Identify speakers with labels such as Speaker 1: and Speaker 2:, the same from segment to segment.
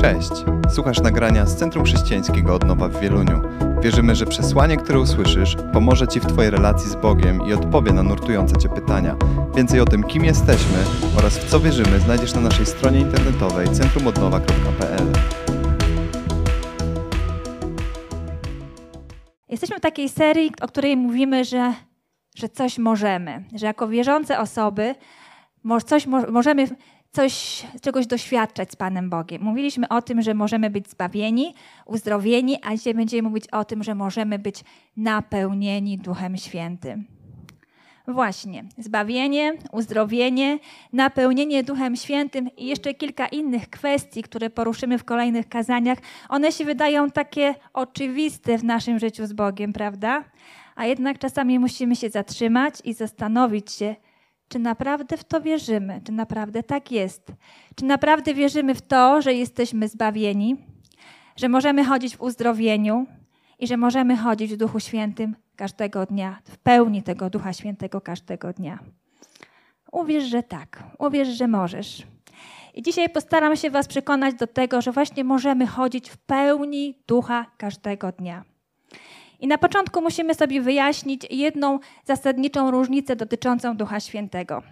Speaker 1: Cześć! Słuchasz nagrania z Centrum Chrześcijańskiego Odnowa w Wieluniu. Wierzymy, że przesłanie, które usłyszysz, pomoże Ci w Twojej relacji z Bogiem i odpowie na nurtujące Cię pytania. Więcej o tym, kim jesteśmy oraz w co wierzymy, znajdziesz na naszej stronie internetowej centrumodnowa.pl.
Speaker 2: Jesteśmy w takiej serii, o której mówimy, że, że coś możemy, że jako wierzące osoby coś możemy coś, czegoś doświadczać z Panem Bogiem. Mówiliśmy o tym, że możemy być zbawieni, uzdrowieni, a dzisiaj będziemy mówić o tym, że możemy być napełnieni Duchem Świętym. Właśnie, zbawienie, uzdrowienie, napełnienie Duchem Świętym i jeszcze kilka innych kwestii, które poruszymy w kolejnych kazaniach, one się wydają takie oczywiste w naszym życiu z Bogiem, prawda? A jednak czasami musimy się zatrzymać i zastanowić się, czy naprawdę w to wierzymy? Czy naprawdę tak jest? Czy naprawdę wierzymy w to, że jesteśmy zbawieni, że możemy chodzić w uzdrowieniu i że możemy chodzić w Duchu Świętym każdego dnia, w pełni tego Ducha Świętego każdego dnia? Uwierz, że tak. Uwierz, że możesz. I dzisiaj postaram się Was przekonać do tego, że właśnie możemy chodzić w pełni Ducha każdego dnia. I na początku musimy sobie wyjaśnić jedną zasadniczą różnicę dotyczącą Ducha Świętego.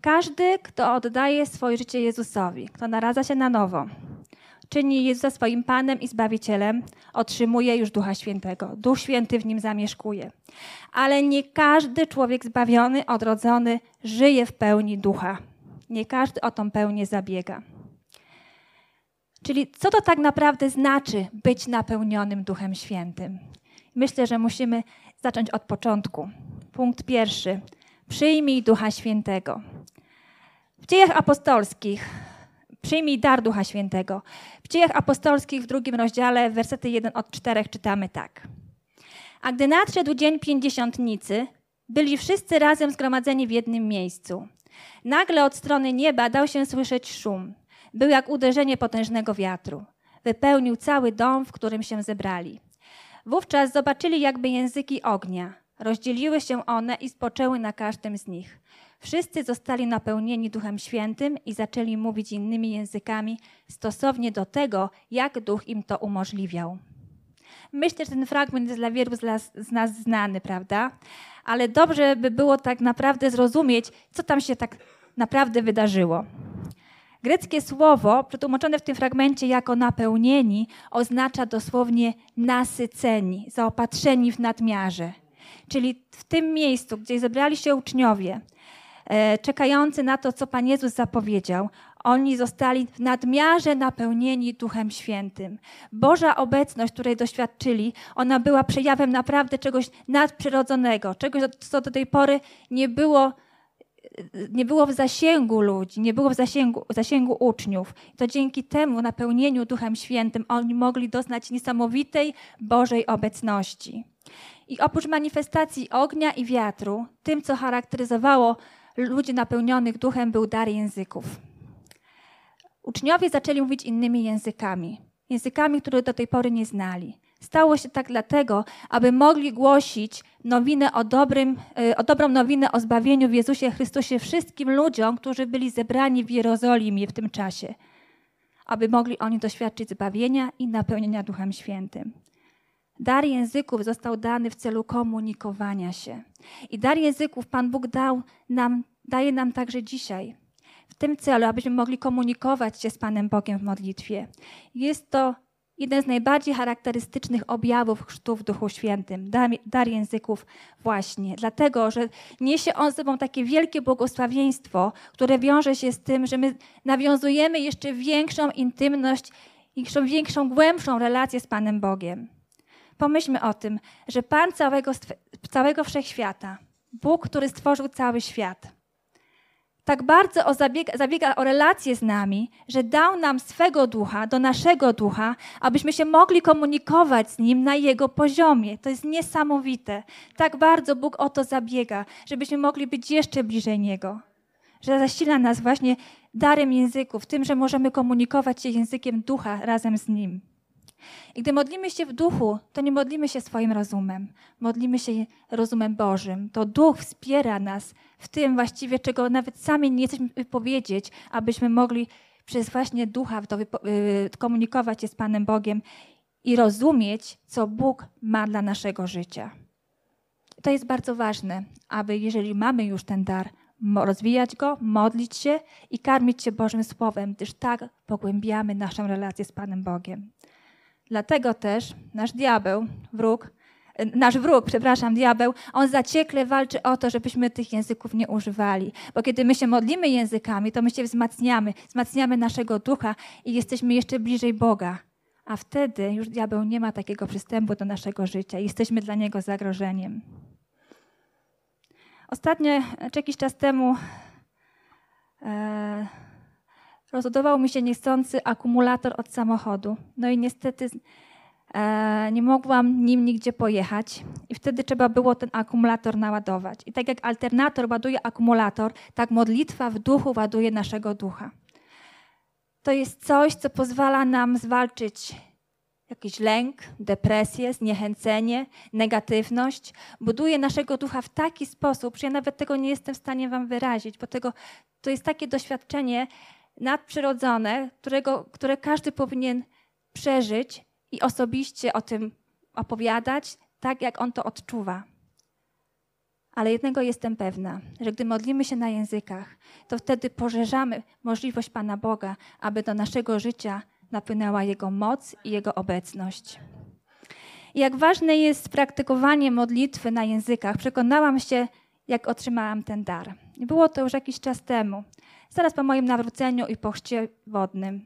Speaker 2: Każdy, kto oddaje swoje życie Jezusowi, kto naradza się na nowo, czyni Jezusa swoim Panem i Zbawicielem, otrzymuje już Ducha Świętego. Duch Święty w nim zamieszkuje. Ale nie każdy człowiek zbawiony, odrodzony żyje w pełni Ducha. Nie każdy o tą pełnię zabiega. Czyli co to tak naprawdę znaczy być napełnionym Duchem Świętym? Myślę, że musimy zacząć od początku. Punkt pierwszy. Przyjmij Ducha Świętego. W dziejach apostolskich przyjmij dar Ducha Świętego. W dziejach apostolskich w drugim rozdziale, wersety 1 od 4 czytamy tak. A gdy nadszedł dzień pięćdziesiątnicy, byli wszyscy razem zgromadzeni w jednym miejscu. Nagle od strony nieba dał się słyszeć szum – był jak uderzenie potężnego wiatru. Wypełnił cały dom, w którym się zebrali. Wówczas zobaczyli jakby języki ognia. Rozdzieliły się one i spoczęły na każdym z nich. Wszyscy zostali napełnieni Duchem Świętym i zaczęli mówić innymi językami stosownie do tego, jak Duch im to umożliwiał. Myślę, że ten fragment jest dla wielu z nas, znany, prawda? Ale dobrze by było tak naprawdę zrozumieć, co tam się tak naprawdę wydarzyło. Greckie słowo, przetłumaczone w tym fragmencie jako napełnieni, oznacza dosłownie nasyceni, zaopatrzeni w nadmiarze. Czyli w tym miejscu, gdzie zebrali się uczniowie, e, czekający na to, co Pan Jezus zapowiedział, oni zostali w nadmiarze napełnieni Duchem Świętym. Boża obecność, której doświadczyli, ona była przejawem naprawdę czegoś nadprzyrodzonego, czegoś, co do tej pory nie było nie było w zasięgu ludzi, nie było w zasięgu, zasięgu uczniów. To dzięki temu napełnieniu Duchem Świętym oni mogli doznać niesamowitej Bożej obecności. I oprócz manifestacji ognia i wiatru, tym, co charakteryzowało ludzi napełnionych duchem, był dar języków. Uczniowie zaczęli mówić innymi językami, językami, które do tej pory nie znali. Stało się tak dlatego, aby mogli głosić nowinę o, dobrym, y, o dobrą nowinę o zbawieniu w Jezusie Chrystusie wszystkim ludziom, którzy byli zebrani w Jerozolimie w tym czasie. Aby mogli oni doświadczyć zbawienia i napełnienia Duchem Świętym. Dar języków został dany w celu komunikowania się. I dar języków Pan Bóg dał nam, daje nam także dzisiaj. W tym celu, abyśmy mogli komunikować się z Panem Bogiem w modlitwie. Jest to jeden z najbardziej charakterystycznych objawów chrztu w Duchu Świętym, dar, dar języków właśnie. Dlatego, że niesie on sobą takie wielkie błogosławieństwo, które wiąże się z tym, że my nawiązujemy jeszcze większą intymność, jeszcze większą, głębszą relację z Panem Bogiem. Pomyślmy o tym, że Pan całego, całego wszechświata, Bóg, który stworzył cały świat, tak bardzo o zabiega, zabiega o relacje z nami, że dał nam swego ducha, do naszego ducha, abyśmy się mogli komunikować z nim na jego poziomie. To jest niesamowite. Tak bardzo Bóg o to zabiega, żebyśmy mogli być jeszcze bliżej niego. Że zasila nas właśnie darem języków, tym, że możemy komunikować się językiem ducha razem z nim. I gdy modlimy się w duchu, to nie modlimy się swoim rozumem, modlimy się rozumem Bożym. To duch wspiera nas w tym właściwie, czego nawet sami nie jesteśmy powiedzieć, abyśmy mogli przez właśnie ducha to y, komunikować się z Panem Bogiem i rozumieć, co Bóg ma dla naszego życia. To jest bardzo ważne, aby jeżeli mamy już ten dar, rozwijać go, modlić się i karmić się Bożym Słowem, gdyż tak pogłębiamy naszą relację z Panem Bogiem. Dlatego też nasz diabeł, wróg, y, nasz wróg, przepraszam, diabeł, on zaciekle walczy o to, żebyśmy tych języków nie używali. Bo kiedy my się modlimy językami, to my się wzmacniamy, wzmacniamy naszego ducha i jesteśmy jeszcze bliżej Boga. A wtedy już diabeł nie ma takiego przystępu do naszego życia i jesteśmy dla niego zagrożeniem. Ostatnio, czy jakiś czas temu, e, rozładował mi się niechcący akumulator od samochodu. No i niestety e, nie mogłam nim nigdzie pojechać i wtedy trzeba było ten akumulator naładować. I tak jak alternator ładuje akumulator, tak modlitwa w duchu ładuje naszego ducha. To jest coś, co pozwala nam zwalczyć jakiś lęk, depresję, zniechęcenie, negatywność. Buduje naszego ducha w taki sposób, że ja nawet tego nie jestem w stanie wam wyrazić, bo tego, to jest takie doświadczenie nadprzyrodzone, którego, które każdy powinien przeżyć i osobiście o tym opowiadać, tak jak on to odczuwa. Ale jednego jestem pewna, że gdy modlimy się na językach, to wtedy pożerzamy możliwość Pana Boga, aby do naszego życia napłynęła Jego moc i Jego obecność. Jak ważne jest praktykowanie modlitwy na językach, przekonałam się, jak otrzymałam ten dar. Było to już jakiś czas temu, zaraz po moim nawróceniu i po chrzcie wodnym.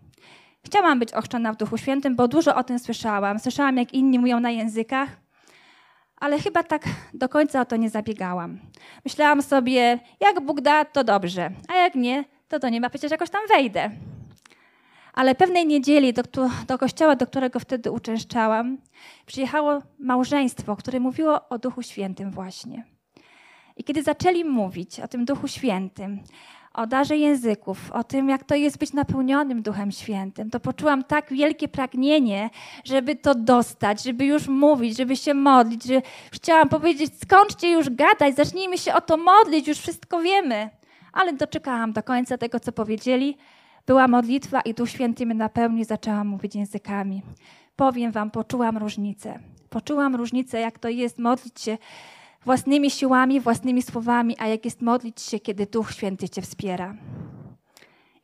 Speaker 2: Chciałam być ochrzczona w Duchu Świętym, bo dużo o tym słyszałam. Słyszałam, jak inni mówią na językach, ale chyba tak do końca o to nie zabiegałam. Myślałam sobie, jak Bóg da, to dobrze, a jak nie, to to nie ma, przecież jakoś tam wejdę. Ale pewnej niedzieli do, do kościoła, do którego wtedy uczęszczałam, przyjechało małżeństwo, które mówiło o Duchu Świętym właśnie. I kiedy zaczęli mówić o tym Duchu Świętym, o darze języków, o tym, jak to jest być napełnionym Duchem Świętym, to poczułam tak wielkie pragnienie, żeby to dostać, żeby już mówić, żeby się modlić, że chciałam powiedzieć, skończcie już gadać, zacznijmy się o to modlić, już wszystko wiemy. Ale doczekałam do końca tego, co powiedzieli. Była modlitwa i Duch Święty mnie napełnił, zaczęłam mówić językami. Powiem wam, poczułam różnicę. Poczułam różnicę, jak to jest modlić się własnymi siłami, własnymi słowami, a jak jest modlić się, kiedy Duch Święty cię wspiera.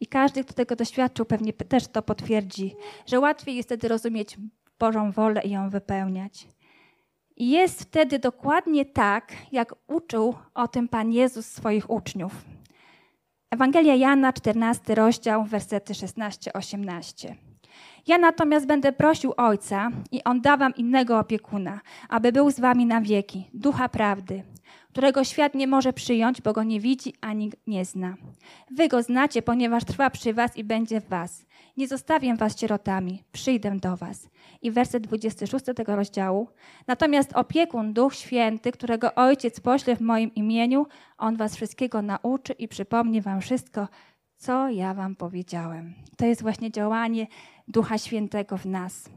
Speaker 2: I każdy, kto tego doświadczył, pewnie też to potwierdzi, że łatwiej jest wtedy rozumieć Bożą wolę i ją wypełniać. I jest wtedy dokładnie tak, jak uczył o tym Pan Jezus swoich uczniów. Ewangelia Jana, 14 rozdział, wersety 16-18. Ja natomiast będę prosił Ojca i On da wam innego opiekuna, aby był z wami na wieki, ducha prawdy, którego świat nie może przyjąć, bo go nie widzi ani nie zna. Wy go znacie, ponieważ trwa przy was i będzie w was. Nie zostawię was sierotami, przyjdę do was. I werset 26 tego rozdziału. Natomiast opiekun, Duch Święty, którego Ojciec pośle w moim imieniu, On was wszystkiego nauczy i przypomni wam wszystko, co ja wam powiedziałem. To jest właśnie działanie Ducha Świętego w nas.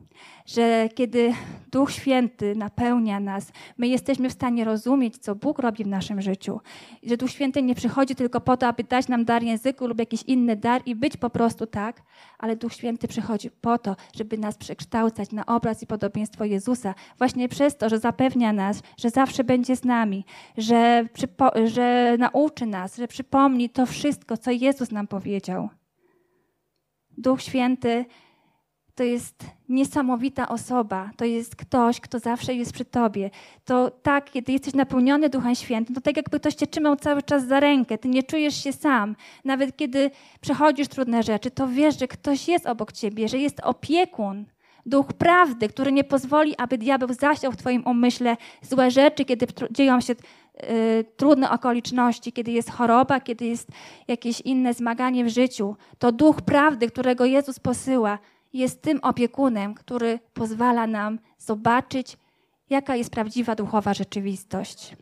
Speaker 2: Że kiedy Duch Święty napełnia nas, my jesteśmy w stanie rozumieć, co Bóg robi w naszym życiu. Że Duch Święty nie przychodzi tylko po to, aby dać nam dar języku lub jakiś inny dar i być po prostu tak, ale Duch Święty przychodzi po to, żeby nas przekształcać na obraz i podobieństwo Jezusa. Właśnie przez to, że zapewnia nas, że zawsze będzie z nami, że, że nauczy nas, że przypomni to wszystko, co Jezus nam powiedział. Duch Święty to jest niesamowita osoba, to jest ktoś, kto zawsze jest przy tobie. To tak, kiedy jesteś napełniony Duchem Świętym, to tak jakby ktoś cię trzymał cały czas za rękę, ty nie czujesz się sam. Nawet kiedy przechodzisz trudne rzeczy, to wiesz, że ktoś jest obok ciebie, że jest opiekun, Duch prawdy, który nie pozwoli, aby diabeł zasiał w twoim umyśle złe rzeczy, kiedy dzieją się y, trudne okoliczności, kiedy jest choroba, kiedy jest jakieś inne zmaganie w życiu. To Duch prawdy, którego Jezus posyła, jest tym opiekunem, który pozwala nam zobaczyć, jaka jest prawdziwa duchowa rzeczywistość.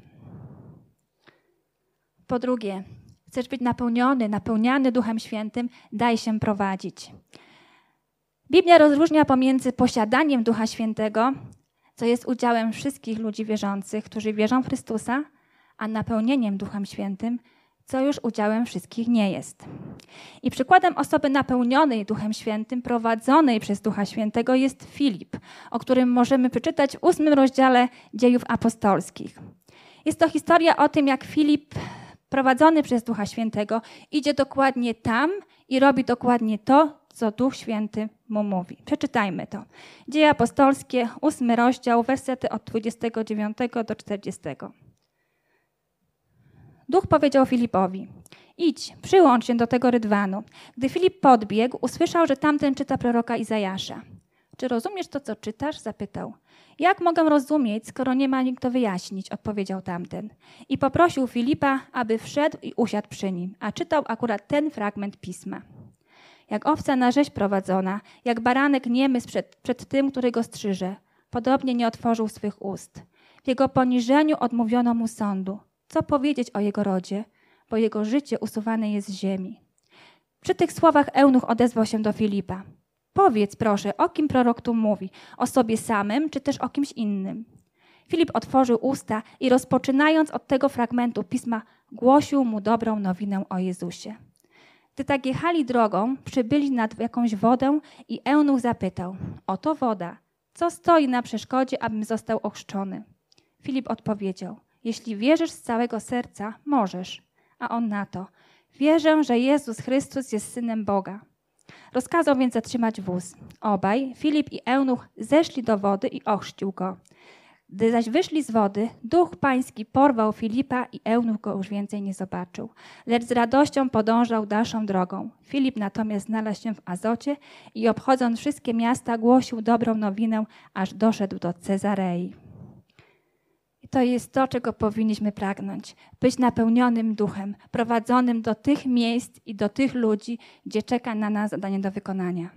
Speaker 2: Po drugie, chcesz być napełniony, napełniany Duchem Świętym, daj się prowadzić. Biblia rozróżnia pomiędzy posiadaniem Ducha Świętego, co jest udziałem wszystkich ludzi wierzących, którzy wierzą w Chrystusa, a napełnieniem Duchem Świętym, co już udziałem wszystkich nie jest. I przykładem osoby napełnionej Duchem Świętym, prowadzonej przez Ducha Świętego jest Filip, o którym możemy przeczytać w ósmym rozdziale dziejów apostolskich. Jest to historia o tym, jak Filip, prowadzony przez Ducha Świętego, idzie dokładnie tam i robi dokładnie to, co Duch Święty mu mówi. Przeczytajmy to. Dzieje apostolskie, ósmy rozdział, wersety od 29 do 40. Duch powiedział Filipowi: Idź, przyłącz się do tego rydwanu. Gdy Filip podbiegł, usłyszał, że tamten czyta proroka Izajasza. Czy rozumiesz to, co czytasz? zapytał. Jak mogę rozumieć, skoro nie ma nikt to wyjaśnić? odpowiedział tamten. I poprosił Filipa, aby wszedł i usiadł przy nim, a czytał akurat ten fragment pisma. Jak owca na rzeź prowadzona, jak baranek niemy przed, przed tym, który go strzyże, podobnie nie otworzył swych ust. W jego poniżeniu odmówiono mu sądu. Co powiedzieć o jego rodzie, bo jego życie usuwane jest z ziemi. Przy tych słowach eunuch odezwał się do Filipa. Powiedz proszę, o kim prorok tu mówi? O sobie samym, czy też o kimś innym? Filip otworzył usta i rozpoczynając od tego fragmentu pisma, głosił mu dobrą nowinę o Jezusie. Gdy tak jechali drogą, przybyli nad jakąś wodę i eunuch zapytał: Oto woda, co stoi na przeszkodzie, abym został ochrzczony? Filip odpowiedział: Jeśli wierzysz z całego serca, możesz. A on na to: Wierzę, że Jezus Chrystus jest synem Boga. Rozkazał więc zatrzymać wóz. Obaj, Filip i Eunuch, zeszli do wody i ochrzcił go. Gdy zaś wyszli z wody, duch pański porwał Filipa i Eunuch go już więcej nie zobaczył, lecz z radością podążał dalszą drogą. Filip natomiast znalazł się w Azocie i obchodząc wszystkie miasta głosił dobrą nowinę, aż doszedł do Cezarei. To jest to, czego powinniśmy pragnąć. Być napełnionym duchem, prowadzonym do tych miejsc i do tych ludzi, gdzie czeka na nas zadanie do wykonania.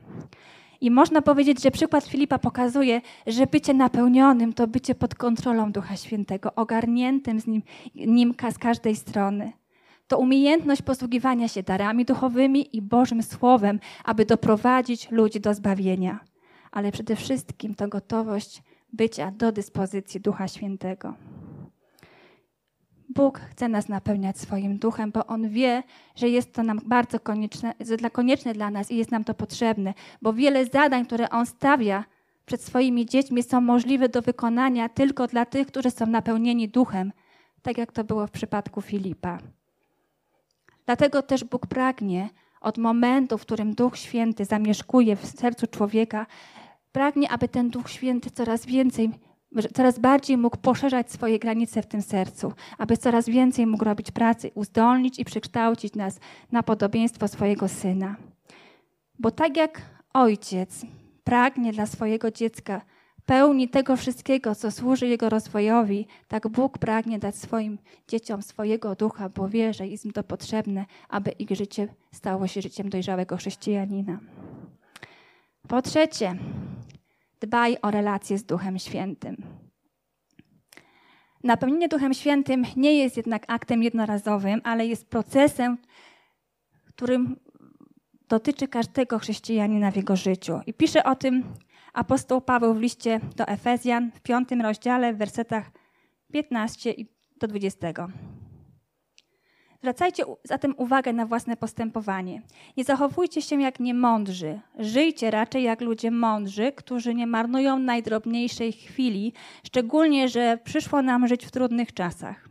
Speaker 2: I można powiedzieć, że przykład Filipa pokazuje, że bycie napełnionym to bycie pod kontrolą Ducha Świętego, ogarniętym z nim, nim z każdej strony. To umiejętność posługiwania się darami duchowymi i Bożym Słowem, aby doprowadzić ludzi do zbawienia. Ale przede wszystkim to gotowość bycia do dyspozycji Ducha Świętego. Bóg chce nas napełniać swoim duchem, bo On wie, że jest to nam bardzo konieczne, dla, konieczne dla nas i jest nam to potrzebne, bo wiele zadań, które On stawia przed swoimi dziećmi, są możliwe do wykonania tylko dla tych, którzy są napełnieni duchem, tak jak to było w przypadku Filipa. Dlatego też Bóg pragnie od momentu, w którym Duch Święty zamieszkuje w sercu człowieka, pragnie, aby ten Duch Święty coraz więcej coraz bardziej mógł poszerzać swoje granice w tym sercu, aby coraz więcej mógł robić pracy, uzdolnić i przekształcić nas na podobieństwo swojego syna. Bo tak jak ojciec pragnie dla swojego dziecka pełni tego wszystkiego, co służy jego rozwojowi, tak Bóg pragnie dać swoim dzieciom swojego ducha, bo wie, że jest im to potrzebne, aby ich życie stało się życiem dojrzałego chrześcijanina. Po trzecie, Dbaj o relacje z Duchem Świętym. Napełnienie Duchem Świętym nie jest jednak aktem jednorazowym, ale jest procesem, którym dotyczy każdego chrześcijanina w jego życiu. I pisze o tym apostoł Paweł w liście do Efezjan w piątym rozdziale w wersetach 15 do 20. Zwracajcie zatem uwagę na własne postępowanie. Nie zachowujcie się jak niemądrzy. Żyjcie raczej jak ludzie mądrzy, którzy nie marnują najdrobniejszej chwili, szczególnie, że przyszło nam żyć w trudnych czasach.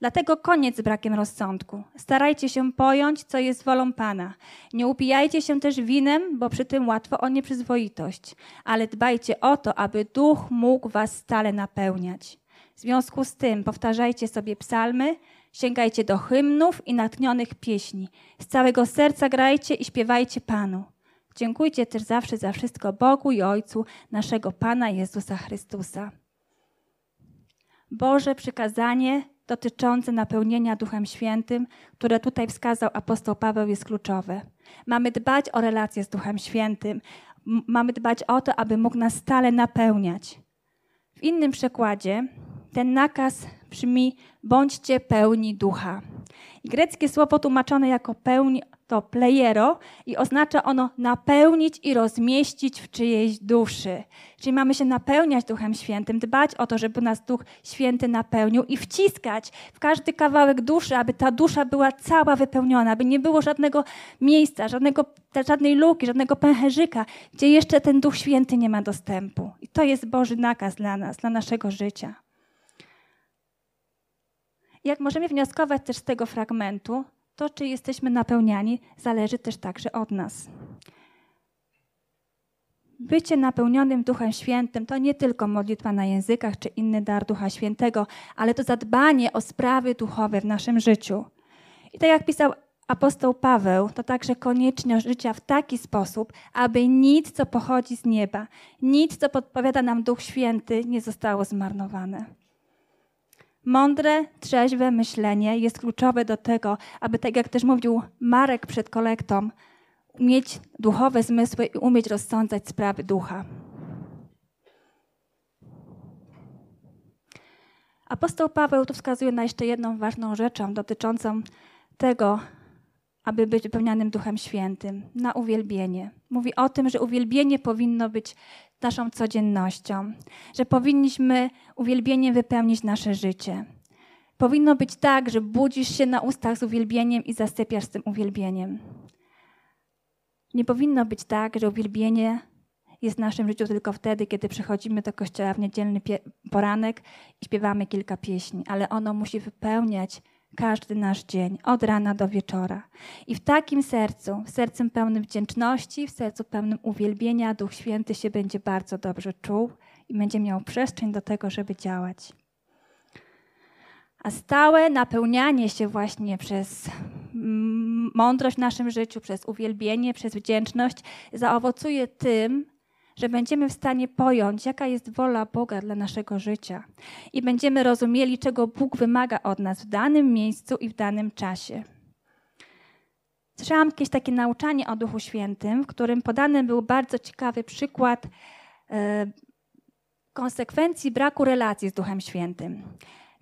Speaker 2: Dlatego koniec z brakiem rozsądku. Starajcie się pojąć, co jest wolą Pana. Nie upijajcie się też winem, bo przy tym łatwo o nieprzyzwoitość, ale dbajcie o to, aby duch mógł was stale napełniać. W związku z tym powtarzajcie sobie psalmy, Sięgajcie do hymnów i natchnionych pieśni. Z całego serca grajcie i śpiewajcie Panu. Dziękujcie też zawsze za wszystko Bogu i Ojcu naszego Pana Jezusa Chrystusa. Boże przykazanie dotyczące napełnienia Duchem Świętym, które tutaj wskazał apostoł Paweł, jest kluczowe. Mamy dbać o relacje z Duchem Świętym. Mamy dbać o to, aby mógł nas stale napełniać. W innym przekładzie ten nakaz brzmi: bądźcie pełni ducha. I greckie słowo tłumaczone jako pełni to plejero i oznacza ono napełnić i rozmieścić w czyjejś duszy. Czyli mamy się napełniać Duchem Świętym, dbać o to, żeby nas Duch Święty napełnił i wciskać w każdy kawałek duszy, aby ta dusza była cała wypełniona, aby nie było żadnego miejsca, żadnego, żadnej luki, żadnego pęcherzyka, gdzie jeszcze ten Duch Święty nie ma dostępu. I to jest Boży nakaz dla nas, dla naszego życia. Jak możemy wnioskować też z tego fragmentu, to, czy jesteśmy napełniani, zależy też także od nas. Bycie napełnionym Duchem Świętym to nie tylko modlitwa na językach czy inny dar Ducha Świętego, ale to zadbanie o sprawy duchowe w naszym życiu. I tak jak pisał apostoł Paweł, to także konieczność życia w taki sposób, aby nic, co pochodzi z nieba, nic, co podpowiada nam Duch Święty, nie zostało zmarnowane. Mądre, trzeźwe myślenie jest kluczowe do tego, aby, tak jak też mówił Marek przed kolektą, mieć duchowe zmysły i umieć rozsądzać sprawy ducha. Apostoł Paweł tu wskazuje na jeszcze jedną ważną rzeczą dotyczącą tego, aby być wypełnianym Duchem Świętym, na uwielbienie. Mówi o tym, że uwielbienie powinno być naszą codziennością, że powinniśmy uwielbieniem wypełnić nasze życie. Powinno być tak, że budzisz się na ustach z uwielbieniem i zasypiasz z tym uwielbieniem. Nie powinno być tak, że uwielbienie jest w naszym życiu tylko wtedy, kiedy przychodzimy do kościoła w niedzielny poranek i śpiewamy kilka pieśni, ale ono musi wypełniać każdy nasz dzień, od rana do wieczora. I w takim sercu, w sercu pełnym wdzięczności, w sercu pełnym uwielbienia, Duch Święty się będzie bardzo dobrze czuł i będzie miał przestrzeń do tego, żeby działać. A stałe napełnianie się właśnie przez mądrość w naszym życiu, przez uwielbienie, przez wdzięczność zaowocuje tym, że będziemy w stanie pojąć, jaka jest wola Boga dla naszego życia i będziemy rozumieli, czego Bóg wymaga od nas w danym miejscu i w danym czasie. Słyszałam kiedyś takie nauczanie o Duchu Świętym, w którym podany był bardzo ciekawy przykład e, konsekwencji braku relacji z Duchem Świętym.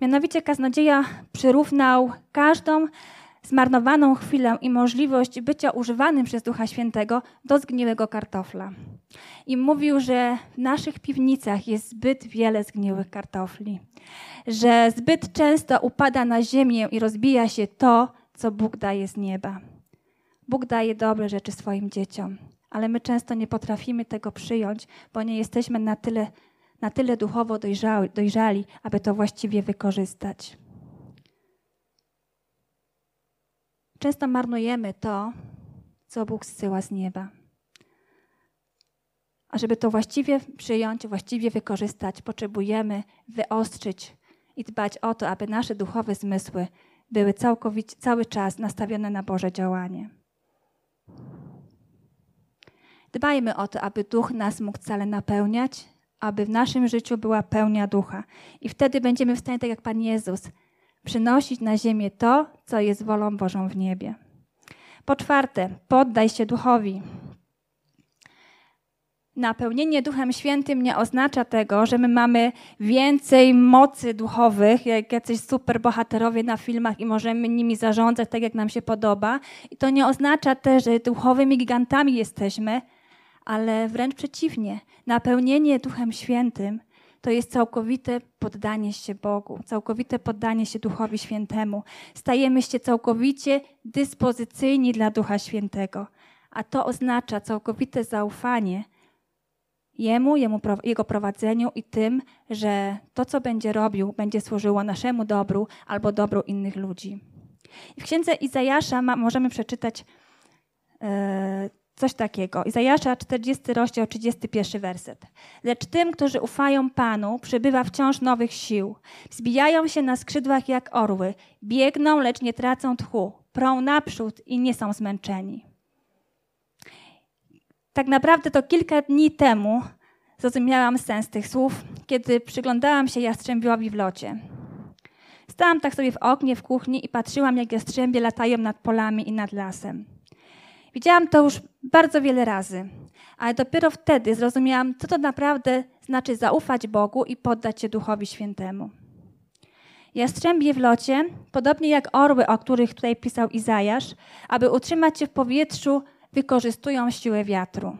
Speaker 2: Mianowicie kaznodzieja przyrównał każdą zmarnowaną chwilę i możliwość bycia używanym przez Ducha Świętego do zgniłego kartofla. I mówił, że w naszych piwnicach jest zbyt wiele zgniłych kartofli, że zbyt często upada na ziemię i rozbija się to, co Bóg daje z nieba. Bóg daje dobre rzeczy swoim dzieciom, ale my często nie potrafimy tego przyjąć, bo nie jesteśmy na tyle, na tyle duchowo dojrzali, dojrzali, aby to właściwie wykorzystać. Często marnujemy to, co Bóg zsyła z nieba. A żeby to właściwie przyjąć, właściwie wykorzystać, potrzebujemy wyostrzyć i dbać o to, aby nasze duchowe zmysły były całkowicie, cały czas nastawione na Boże działanie. Dbajmy o to, aby duch nas mógł cale napełniać, aby w naszym życiu była pełnia ducha. I wtedy będziemy w stanie, tak jak Pan Jezus, przynosić na ziemię to, co jest wolą Bożą w niebie. Po czwarte, poddaj się duchowi. Napełnienie Duchem Świętym nie oznacza tego, że my mamy więcej mocy duchowych, jak jacyś superbohaterowie na filmach i możemy nimi zarządzać tak, jak nam się podoba. I to nie oznacza też, że duchowymi gigantami jesteśmy, ale wręcz przeciwnie. Napełnienie Duchem Świętym to jest całkowite poddanie się Bogu, całkowite poddanie się Duchowi Świętemu. Stajemy się całkowicie dyspozycyjni dla Ducha Świętego, a to oznacza całkowite zaufanie Jemu, jemu, Jego prowadzeniu i tym, że to, co będzie robił, będzie służyło naszemu dobru albo dobru innych ludzi. w księdze Izajasza ma, możemy przeczytać e, coś takiego. Izajasza 40 rozdział 31 werset. Lecz tym, którzy ufają Panu, przybywa wciąż nowych sił. Wzbijają się na skrzydłach jak orły, biegną, lecz nie tracą tchu, prą naprzód i nie są zmęczeni. Tak naprawdę to kilka dni temu zrozumiałam sens tych słów, kiedy przyglądałam się jastrzębiowi w locie. Stałam tak sobie w oknie w kuchni i patrzyłam, jak jastrzębie latają nad polami i nad lasem. Widziałam to już bardzo wiele razy, ale dopiero wtedy zrozumiałam, co to naprawdę znaczy zaufać Bogu i poddać się Duchowi Świętemu. Jastrzębie w locie, podobnie jak orły, o których tutaj pisał Izajasz, aby utrzymać się w powietrzu, wykorzystują siłę wiatru.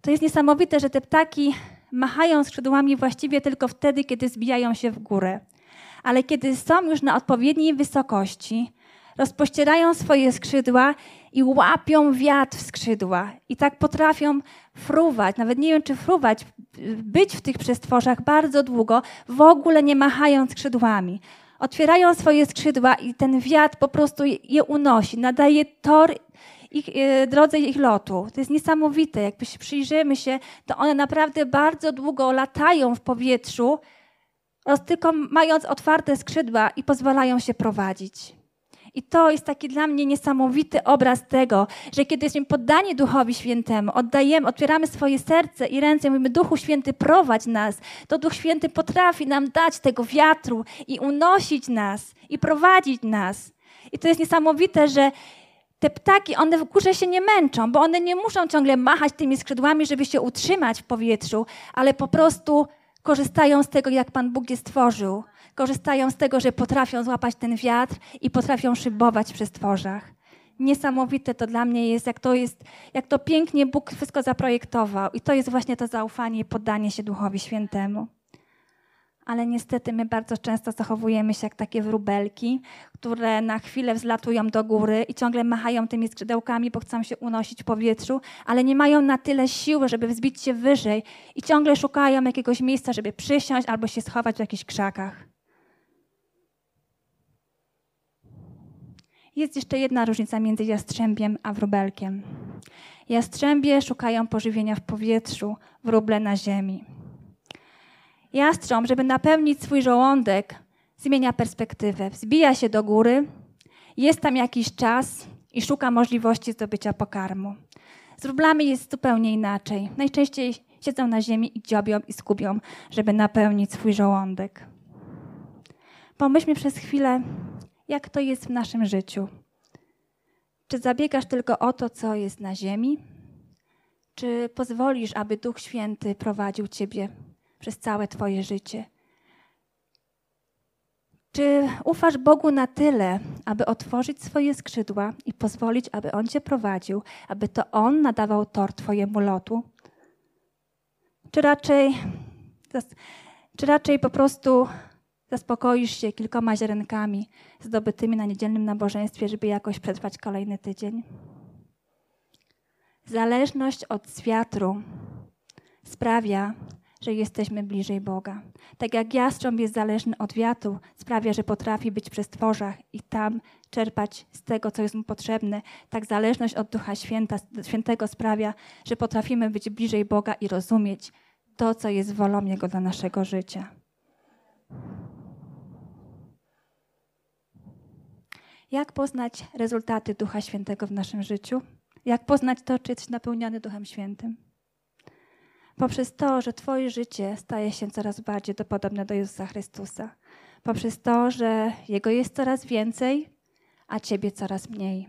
Speaker 2: To jest niesamowite, że te ptaki machają skrzydłami właściwie tylko wtedy, kiedy zbijają się w górę. Ale kiedy są już na odpowiedniej wysokości, rozpościerają swoje skrzydła i łapią wiatr w skrzydła. I tak potrafią fruwać, nawet nie wiem czy fruwać, być w tych przestworzach bardzo długo, w ogóle nie machając skrzydłami. Otwierają swoje skrzydła i ten wiatr po prostu je unosi, nadaje tor ich, e, drodze ich lotu. To jest niesamowite. Jakby się przyjrzymy się, to one naprawdę bardzo długo latają w powietrzu, tylko mając otwarte skrzydła i pozwalają się prowadzić. I to jest taki dla mnie niesamowity obraz tego, że kiedy jesteśmy poddani Duchowi Świętemu, oddajemy, otwieramy swoje serce i ręce, mówimy Duchu Święty prowadź nas, to Duch Święty potrafi nam dać tego wiatru i unosić nas i prowadzić nas. I to jest niesamowite, że te ptaki, one w górze się nie męczą, bo one nie muszą ciągle machać tymi skrzydłami, żeby się utrzymać w powietrzu, ale po prostu korzystają z tego, jak Pan Bóg je stworzył. Korzystają z tego, że potrafią złapać ten wiatr i potrafią szybować przy stworzach. Niesamowite to dla mnie jest, jak to jest, jak to pięknie Bóg wszystko zaprojektował. I to jest właśnie to zaufanie i poddanie się Duchowi Świętemu ale niestety my bardzo często zachowujemy się jak takie wróbelki, które na chwilę wzlatują do góry i ciągle machają tymi skrzydełkami, bo chcą się unosić w powietrzu, ale nie mają na tyle siły, żeby wzbić się wyżej i ciągle szukają jakiegoś miejsca, żeby przysiąść albo się schować w jakichś krzakach. Jest jeszcze jedna różnica między jastrzębiem a wróbelkiem. Jastrzębie szukają pożywienia w powietrzu, wróble na ziemi. Jastrząb, żeby napełnić swój żołądek, zmienia perspektywę. Wzbija się do góry, jest tam jakiś czas i szuka możliwości zdobycia pokarmu. Z wróblami jest zupełnie inaczej. Najczęściej siedzą na ziemi i dziobią i skubią, żeby napełnić swój żołądek. Pomyślmy przez chwilę, jak to jest w naszym życiu. Czy zabiegasz tylko o to, co jest na ziemi? Czy pozwolisz, aby Duch Święty prowadził Ciebie przez całe Twoje życie. Czy ufasz Bogu na tyle, aby otworzyć swoje skrzydła i pozwolić, aby On Cię prowadził, aby to On nadawał tor Twojemu lotu? Czy raczej, czy raczej po prostu zaspokoisz się kilkoma ziarenkami zdobytymi na niedzielnym nabożeństwie, żeby jakoś przetrwać kolejny tydzień? Zależność od wiatru sprawia, że jesteśmy bliżej Boga. Tak jak jastrząb jest zależny od wiatru, sprawia, że potrafi być przy stworzach i tam czerpać z tego, co jest mu potrzebne, tak zależność od Ducha Święta, Świętego sprawia, że potrafimy być bliżej Boga i rozumieć to, co jest wolą Jego dla naszego życia. Jak poznać rezultaty Ducha Świętego w naszym życiu? Jak poznać to, czy jesteś napełniony Duchem Świętym? poprzez to, że Twoje życie staje się coraz bardziej podobne do Jezusa Chrystusa, poprzez to, że Jego jest coraz więcej, a Ciebie coraz mniej.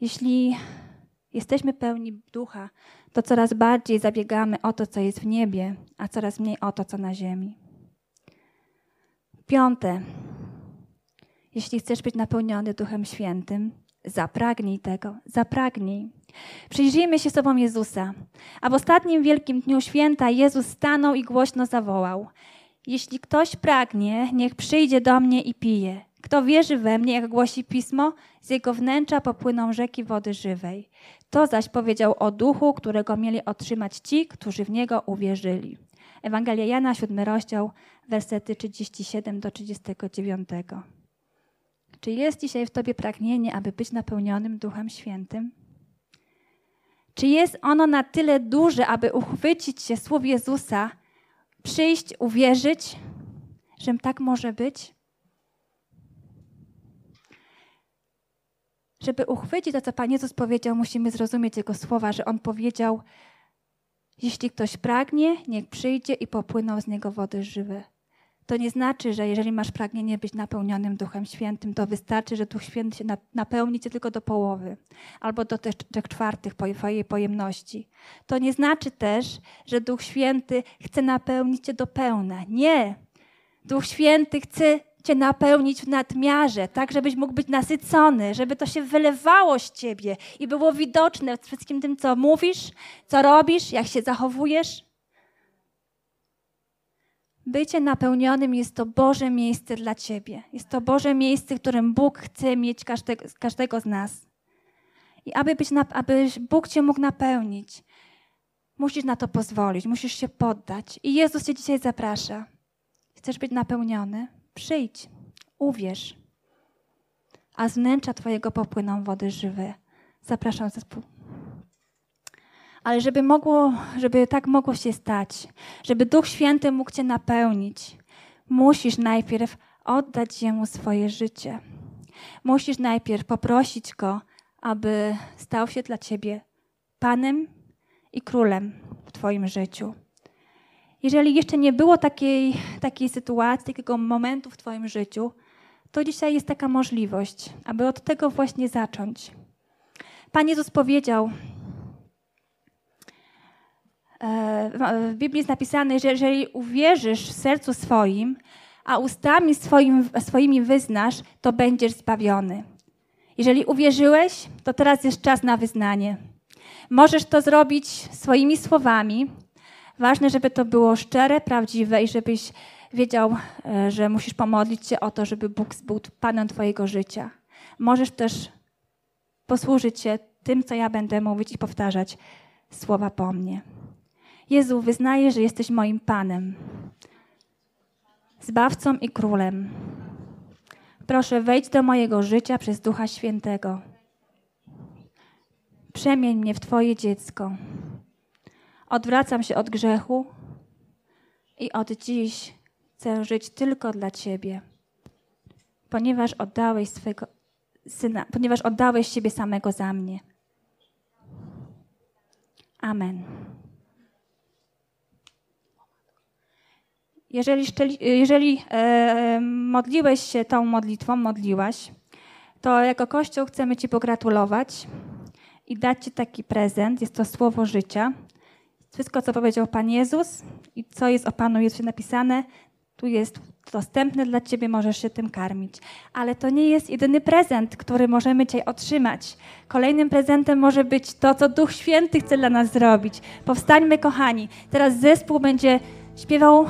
Speaker 2: Jeśli jesteśmy pełni ducha, to coraz bardziej zabiegamy o to, co jest w niebie, a coraz mniej o to, co na ziemi. Piąte. Jeśli chcesz być napełniony Duchem Świętym, Zapragnij tego, zapragnij. Przyjrzyjmy się sobą Jezusa. A w ostatnim wielkim dniu święta Jezus stanął i głośno zawołał: Jeśli ktoś pragnie, niech przyjdzie do mnie i pije. Kto wierzy we mnie, jak głosi pismo, z jego wnętrza popłyną rzeki wody żywej. To zaś powiedział o duchu, którego mieli otrzymać ci, którzy w niego uwierzyli. Ewangelia Jana, 7 rozdział, wersety 37 do 39. Czy jest dzisiaj w Tobie pragnienie, aby być napełnionym Duchem Świętym? Czy jest ono na tyle duże, aby uchwycić się słów Jezusa, przyjść, uwierzyć, że tak może być? Żeby uchwycić to, co Pan Jezus powiedział, musimy zrozumieć Jego słowa, że On powiedział, jeśli ktoś pragnie, niech przyjdzie i popłyną z Niego wody żywe. To nie znaczy, że jeżeli masz pragnienie być napełnionym Duchem Świętym, to wystarczy, że Duch Święty się napełni cię tylko do połowy albo do trzech czwartych twojej pojemności. To nie znaczy też, że Duch Święty chce napełnić cię do pełna. Nie. Duch Święty chce Cię napełnić w nadmiarze, tak żebyś mógł być nasycony, żeby to się wylewało z Ciebie i było widoczne w wszystkim tym, co mówisz, co robisz, jak się zachowujesz. Bycie napełnionym jest to Boże miejsce dla Ciebie. Jest to Boże miejsce, w którym Bóg chce mieć każdego, każdego z nas. I aby, być, aby Bóg Cię mógł napełnić, musisz na to pozwolić, musisz się poddać. I Jezus Cię dzisiaj zaprasza. Chcesz być napełniony? Przyjdź, uwierz. A z wnętrza Twojego popłyną wody żywe. Zapraszam zespół. Ale żeby, mogło, żeby tak mogło się stać, żeby Duch Święty mógł Cię napełnić, musisz najpierw oddać Jemu swoje życie. Musisz najpierw poprosić Go, aby stał się dla Ciebie Panem i Królem w Twoim życiu. Jeżeli jeszcze nie było takiej, takiej sytuacji, takiego momentu w Twoim życiu, to dzisiaj jest taka możliwość, aby od tego właśnie zacząć. Pan Jezus powiedział, w Biblii jest napisane, że jeżeli uwierzysz w sercu swoim, a ustami swoim, swoimi wyznasz, to będziesz zbawiony. Jeżeli uwierzyłeś, to teraz jest czas na wyznanie. Możesz to zrobić swoimi słowami. Ważne, żeby to było szczere, prawdziwe i żebyś wiedział, e, że musisz pomodlić się o to, żeby Bóg był Panem Twojego życia. Możesz też posłużyć się tym, co ja będę mówić i powtarzać słowa po mnie. Jezu, wyznaję, że jesteś moim Panem, Zbawcą i Królem. Proszę, wejdź do mojego życia przez Ducha Świętego. Przemień mnie w Twoje dziecko. Odwracam się od grzechu i od dziś chcę żyć tylko dla Ciebie, ponieważ oddałeś swego syna, ponieważ oddałeś siebie samego za mnie. Amen. Jeżeli, jeżeli modliłeś się tą modlitwą, modliłaś, to jako Kościół chcemy Ci pogratulować i dać Ci taki prezent. Jest to słowo życia. Wszystko, co powiedział Pan Jezus i co jest o Panu Jezusie napisane, tu jest dostępne dla Ciebie, możesz się tym karmić. Ale to nie jest jedyny prezent, który możemy Cię otrzymać. Kolejnym prezentem może być to, co Duch Święty chce dla nas zrobić. Powstańmy, kochani. Teraz zespół będzie śpiewał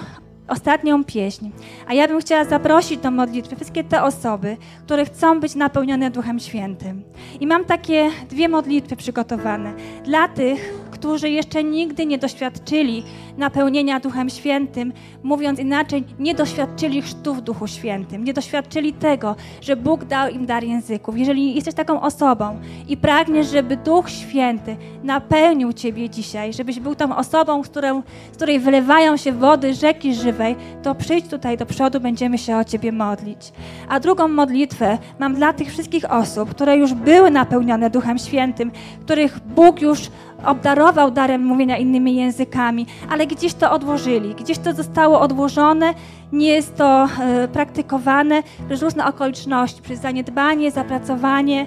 Speaker 2: ostatnią pieśń. A ja bym chciała zaprosić do modlitwy wszystkie te osoby, które chcą być napełnione Duchem Świętym. I mam takie dwie modlitwy przygotowane. Dla tych, którzy jeszcze nigdy nie doświadczyli napełnienia Duchem Świętym, mówiąc inaczej, nie doświadczyli chrztu w Duchu Świętym, nie doświadczyli tego, że Bóg dał im dar języków. Jeżeli jesteś taką osobą i pragniesz, żeby Duch Święty napełnił Ciebie dzisiaj, żebyś był tą osobą, z, którą, z której wylewają się wody rzeki żywej, to przyjdź tutaj do przodu, będziemy się o Ciebie modlić. A drugą modlitwę mam dla tych wszystkich osób, które już były napełnione Duchem Świętym, których Bóg już obdarował darem mówienia innymi językami, ale gdzieś to odłożyli, gdzieś to zostało odłożone, nie jest to e, praktykowane. Przez różne okoliczności, przez zaniedbanie, zapracowanie.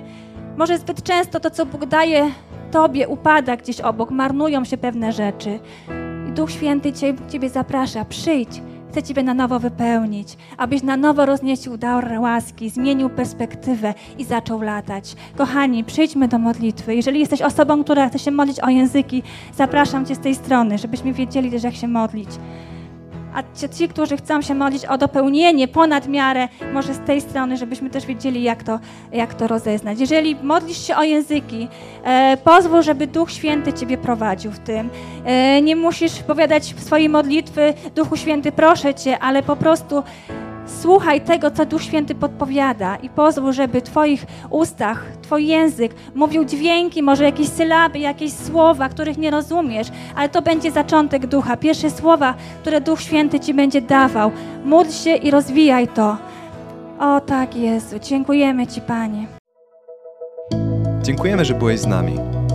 Speaker 2: Może zbyt często to, co Bóg daje Tobie, upada gdzieś obok, marnują się pewne rzeczy. I Duch Święty Ciebie zaprasza, przyjdź, Chcę Ciebie na nowo wypełnić, abyś na nowo rozniecił dar łaski, zmienił perspektywę i zaczął latać. Kochani, przyjdźmy do modlitwy. Jeżeli jesteś osobą, która chce się modlić o języki, zapraszam Cię z tej strony, żebyśmy wiedzieli też, jak się modlić a ci, którzy chcą się modlić o dopełnienie ponad miarę, może z tej strony, żebyśmy też wiedzieli, jak to, jak to rozeznać. Jeżeli modlisz się o języki, e, pozwól, żeby Duch Święty Ciebie prowadził w tym. E, nie musisz powiadać swojej modlitwy, Duchu Święty, proszę Cię, ale po prostu Słuchaj tego, co Duch Święty podpowiada i pozwól, żeby w Twoich ustach, Twój język mówił dźwięki, może jakieś sylaby, jakieś słowa, których nie rozumiesz, ale to będzie zaczątek Ducha, pierwsze słowa, które Duch Święty Ci będzie dawał. Módl się i rozwijaj to. O tak, Jezu, dziękujemy Ci, Panie.
Speaker 1: Dziękujemy, że byłeś z nami.